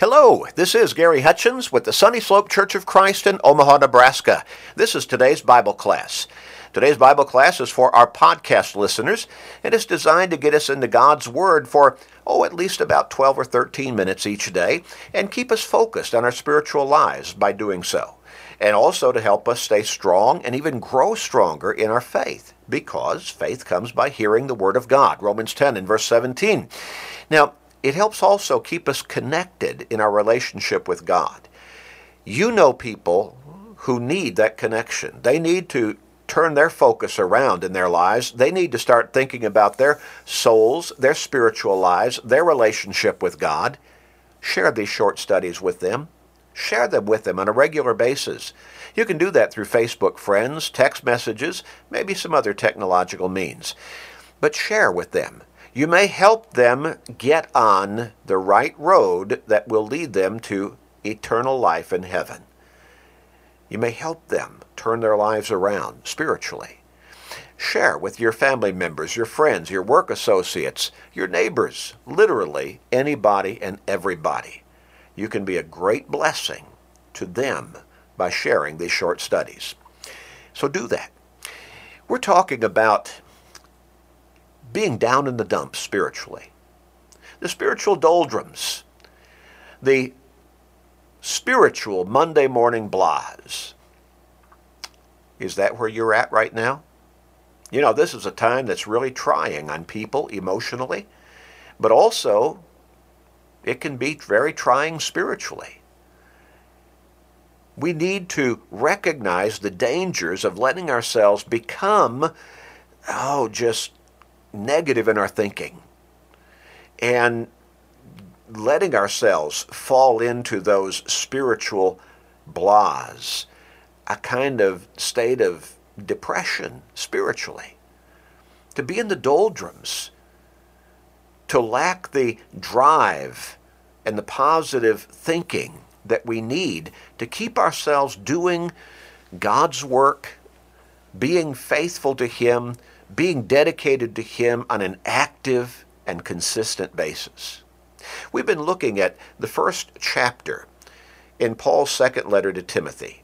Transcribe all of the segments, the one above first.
Hello, this is Gary Hutchins with the Sunny Slope Church of Christ in Omaha, Nebraska. This is today's Bible class. Today's Bible class is for our podcast listeners and is designed to get us into God's Word for, oh, at least about 12 or 13 minutes each day and keep us focused on our spiritual lives by doing so. And also to help us stay strong and even grow stronger in our faith because faith comes by hearing the Word of God. Romans 10 and verse 17. Now, it helps also keep us connected in our relationship with God. You know people who need that connection. They need to turn their focus around in their lives. They need to start thinking about their souls, their spiritual lives, their relationship with God. Share these short studies with them. Share them with them on a regular basis. You can do that through Facebook friends, text messages, maybe some other technological means. But share with them. You may help them get on the right road that will lead them to eternal life in heaven. You may help them turn their lives around spiritually. Share with your family members, your friends, your work associates, your neighbors, literally anybody and everybody. You can be a great blessing to them by sharing these short studies. So do that. We're talking about being down in the dumps spiritually. The spiritual doldrums. The spiritual Monday morning blahs. Is that where you're at right now? You know, this is a time that's really trying on people emotionally, but also it can be very trying spiritually. We need to recognize the dangers of letting ourselves become, oh, just negative in our thinking and letting ourselves fall into those spiritual blahs, a kind of state of depression spiritually. To be in the doldrums, to lack the drive and the positive thinking that we need to keep ourselves doing God's work, being faithful to Him, being dedicated to Him on an active and consistent basis. We've been looking at the first chapter in Paul's second letter to Timothy.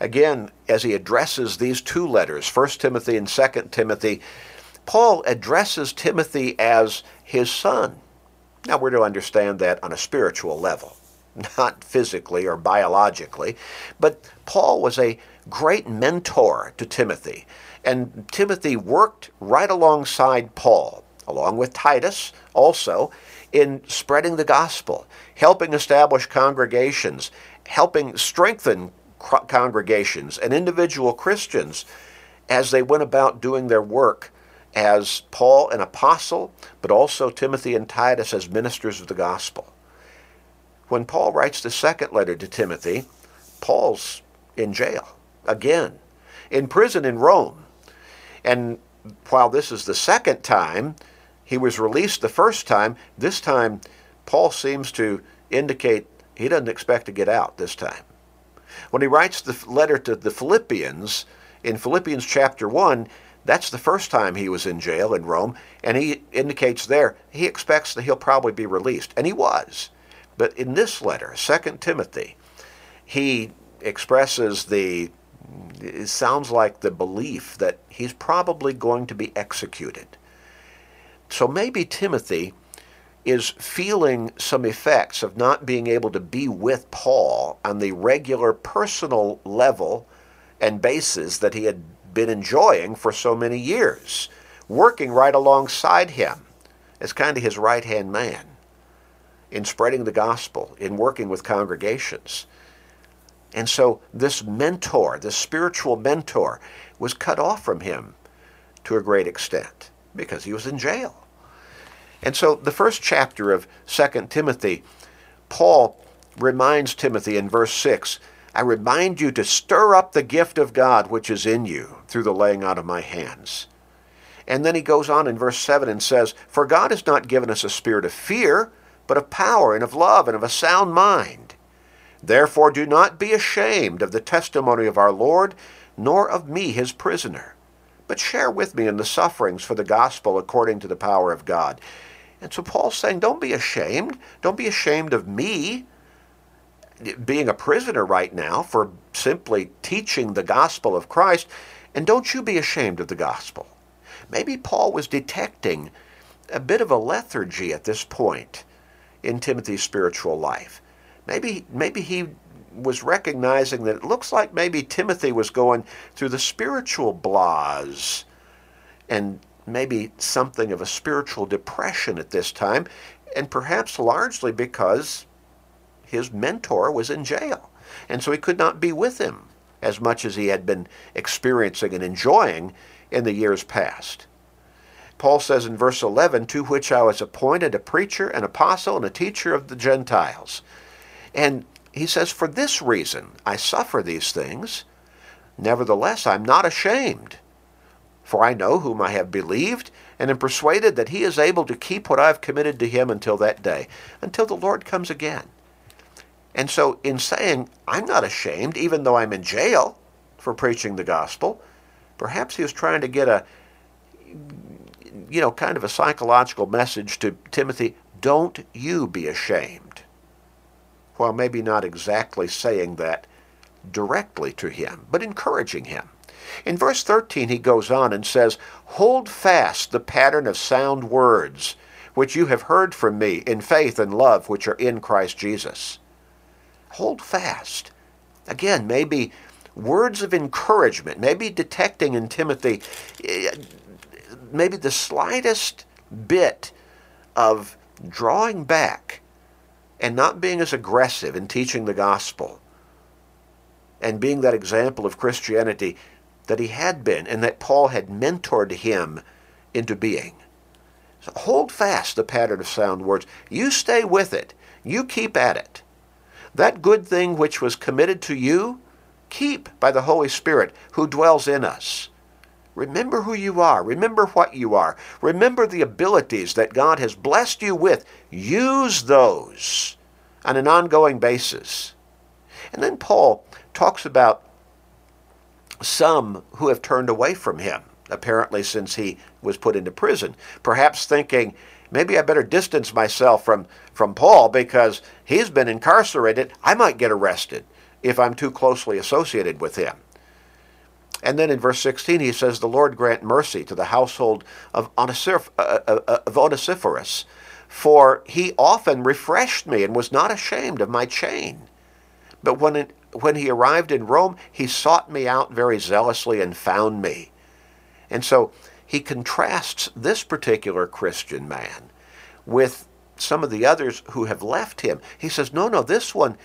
Again, as he addresses these two letters, 1 Timothy and 2 Timothy, Paul addresses Timothy as his son. Now, we're to understand that on a spiritual level, not physically or biologically, but Paul was a great mentor to Timothy. And Timothy worked right alongside Paul, along with Titus also, in spreading the gospel, helping establish congregations, helping strengthen congregations and individual Christians as they went about doing their work as Paul, an apostle, but also Timothy and Titus as ministers of the gospel. When Paul writes the second letter to Timothy, Paul's in jail again, in prison in Rome. And while this is the second time he was released the first time, this time Paul seems to indicate he doesn't expect to get out this time. When he writes the letter to the Philippians, in Philippians chapter 1, that's the first time he was in jail in Rome, and he indicates there he expects that he'll probably be released. And he was. But in this letter, 2 Timothy, he expresses the it sounds like the belief that he's probably going to be executed. So maybe Timothy is feeling some effects of not being able to be with Paul on the regular personal level and basis that he had been enjoying for so many years, working right alongside him as kind of his right hand man in spreading the gospel, in working with congregations. And so this mentor, this spiritual mentor, was cut off from him to a great extent because he was in jail. And so the first chapter of 2 Timothy, Paul reminds Timothy in verse 6 I remind you to stir up the gift of God which is in you through the laying out of my hands. And then he goes on in verse 7 and says, For God has not given us a spirit of fear, but of power and of love and of a sound mind. Therefore do not be ashamed of the testimony of our Lord, nor of me his prisoner, but share with me in the sufferings for the gospel according to the power of God. And so Paul's saying, don't be ashamed. Don't be ashamed of me being a prisoner right now for simply teaching the gospel of Christ. And don't you be ashamed of the gospel. Maybe Paul was detecting a bit of a lethargy at this point in Timothy's spiritual life. Maybe, maybe he was recognizing that it looks like maybe Timothy was going through the spiritual blahs and maybe something of a spiritual depression at this time, and perhaps largely because his mentor was in jail. And so he could not be with him as much as he had been experiencing and enjoying in the years past. Paul says in verse 11, To which I was appointed a preacher, an apostle, and a teacher of the Gentiles. And he says, For this reason I suffer these things. Nevertheless, I'm not ashamed. For I know whom I have believed, and am persuaded that he is able to keep what I have committed to him until that day, until the Lord comes again. And so, in saying, I'm not ashamed, even though I'm in jail for preaching the gospel, perhaps he was trying to get a, you know, kind of a psychological message to Timothy don't you be ashamed. While maybe not exactly saying that directly to him, but encouraging him. In verse 13, he goes on and says, Hold fast the pattern of sound words which you have heard from me in faith and love which are in Christ Jesus. Hold fast. Again, maybe words of encouragement, maybe detecting in Timothy eh, maybe the slightest bit of drawing back and not being as aggressive in teaching the gospel and being that example of Christianity that he had been and that Paul had mentored him into being. So hold fast the pattern of sound words. You stay with it. You keep at it. That good thing which was committed to you, keep by the Holy Spirit who dwells in us. Remember who you are. Remember what you are. Remember the abilities that God has blessed you with. Use those on an ongoing basis. And then Paul talks about some who have turned away from him, apparently since he was put into prison, perhaps thinking, maybe I better distance myself from, from Paul because he's been incarcerated. I might get arrested if I'm too closely associated with him. And then in verse 16 he says, The Lord grant mercy to the household of, Onesiphorus, uh, uh, uh, of Onesiphorus, for he often refreshed me and was not ashamed of my chain. But when it, when he arrived in Rome, he sought me out very zealously and found me. And so he contrasts this particular Christian man with some of the others who have left him. He says, "No, no, this one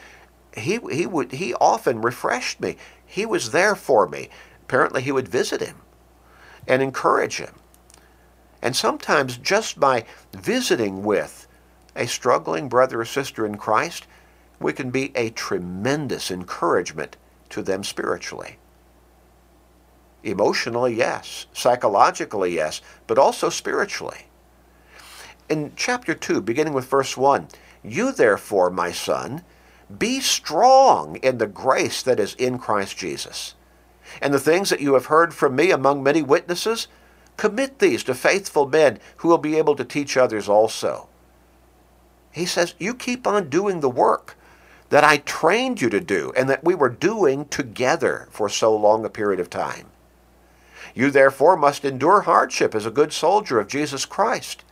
he he would he often refreshed me. He was there for me. Apparently he would visit him and encourage him. And sometimes just by visiting with a struggling brother or sister in Christ, we can be a tremendous encouragement to them spiritually. Emotionally, yes. Psychologically, yes. But also spiritually. In chapter 2, beginning with verse 1, You therefore, my son, be strong in the grace that is in Christ Jesus. And the things that you have heard from me among many witnesses, commit these to faithful men who will be able to teach others also. He says, You keep on doing the work that I trained you to do and that we were doing together for so long a period of time. You therefore must endure hardship as a good soldier of Jesus Christ.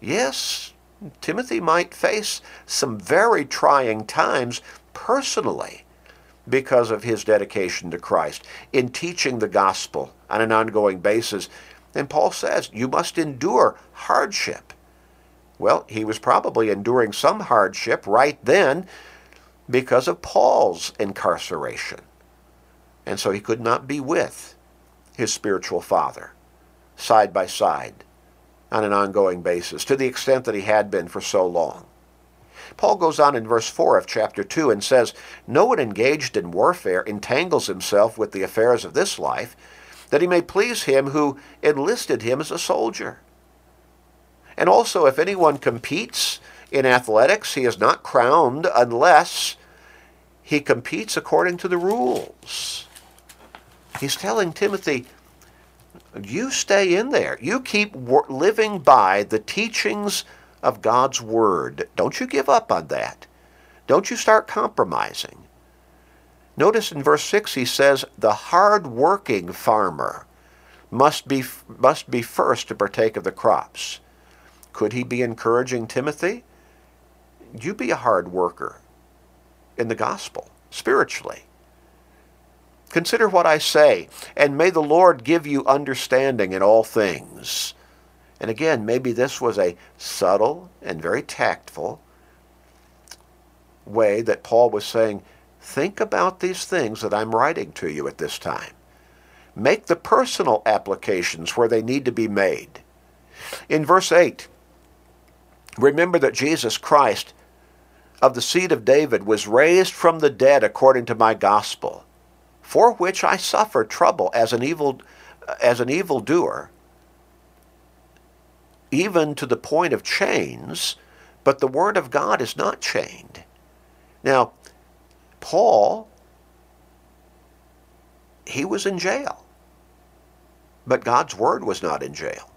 Yes, Timothy might face some very trying times personally because of his dedication to Christ in teaching the gospel on an ongoing basis. And Paul says, you must endure hardship. Well, he was probably enduring some hardship right then because of Paul's incarceration. And so he could not be with his spiritual father side by side on an ongoing basis to the extent that he had been for so long. Paul goes on in verse 4 of chapter 2 and says, No one engaged in warfare entangles himself with the affairs of this life, that he may please him who enlisted him as a soldier. And also, if anyone competes in athletics, he is not crowned unless he competes according to the rules. He's telling Timothy, You stay in there. You keep living by the teachings of God's Word. Don't you give up on that. Don't you start compromising. Notice in verse 6 he says, the hard-working farmer must be, must be first to partake of the crops. Could he be encouraging Timothy? You be a hard worker in the gospel, spiritually. Consider what I say, and may the Lord give you understanding in all things. And again, maybe this was a subtle and very tactful way that Paul was saying, think about these things that I'm writing to you at this time. Make the personal applications where they need to be made. In verse 8, remember that Jesus Christ of the seed of David was raised from the dead according to my gospel, for which I suffer trouble as an evil as an evildoer, even to the point of chains, but the word of God is not chained. Now, Paul, he was in jail, but God's word was not in jail.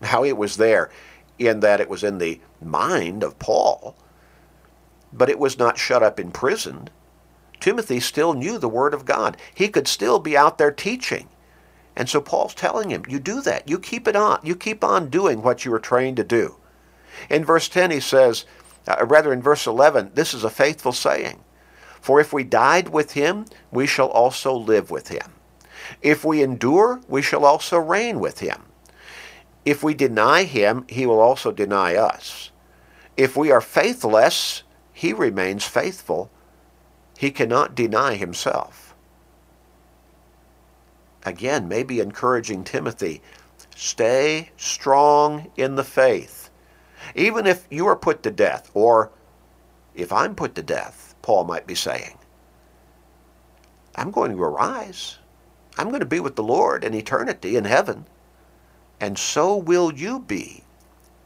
Now, it was there in that it was in the mind of Paul, but it was not shut up in prison. Timothy still knew the Word of God. He could still be out there teaching. And so Paul's telling him, you do that. You keep it on. You keep on doing what you were trained to do. In verse 10, he says, uh, rather in verse 11, this is a faithful saying. For if we died with him, we shall also live with him. If we endure, we shall also reign with him. If we deny him, he will also deny us. If we are faithless, he remains faithful. He cannot deny himself. Again, maybe encouraging Timothy, stay strong in the faith. Even if you are put to death, or if I'm put to death, Paul might be saying, I'm going to arise. I'm going to be with the Lord in eternity in heaven. And so will you be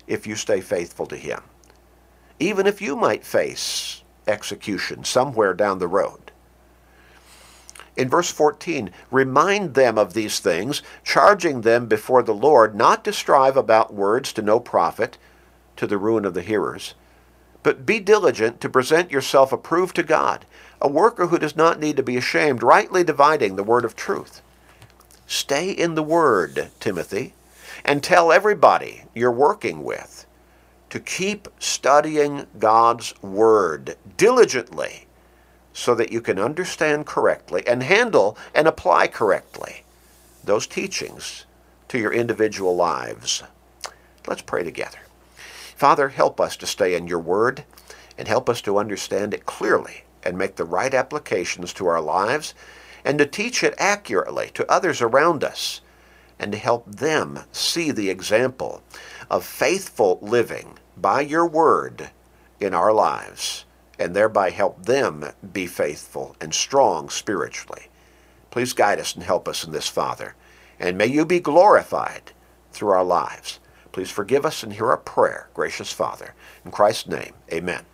if you stay faithful to him even if you might face execution somewhere down the road. In verse 14, remind them of these things, charging them before the Lord not to strive about words to no profit, to the ruin of the hearers, but be diligent to present yourself approved to God, a worker who does not need to be ashamed, rightly dividing the word of truth. Stay in the word, Timothy, and tell everybody you're working with to keep studying God's Word diligently so that you can understand correctly and handle and apply correctly those teachings to your individual lives. Let's pray together. Father, help us to stay in your Word and help us to understand it clearly and make the right applications to our lives and to teach it accurately to others around us and to help them see the example of faithful living by your word in our lives and thereby help them be faithful and strong spiritually. Please guide us and help us in this, Father. And may you be glorified through our lives. Please forgive us and hear our prayer, gracious Father. In Christ's name, amen.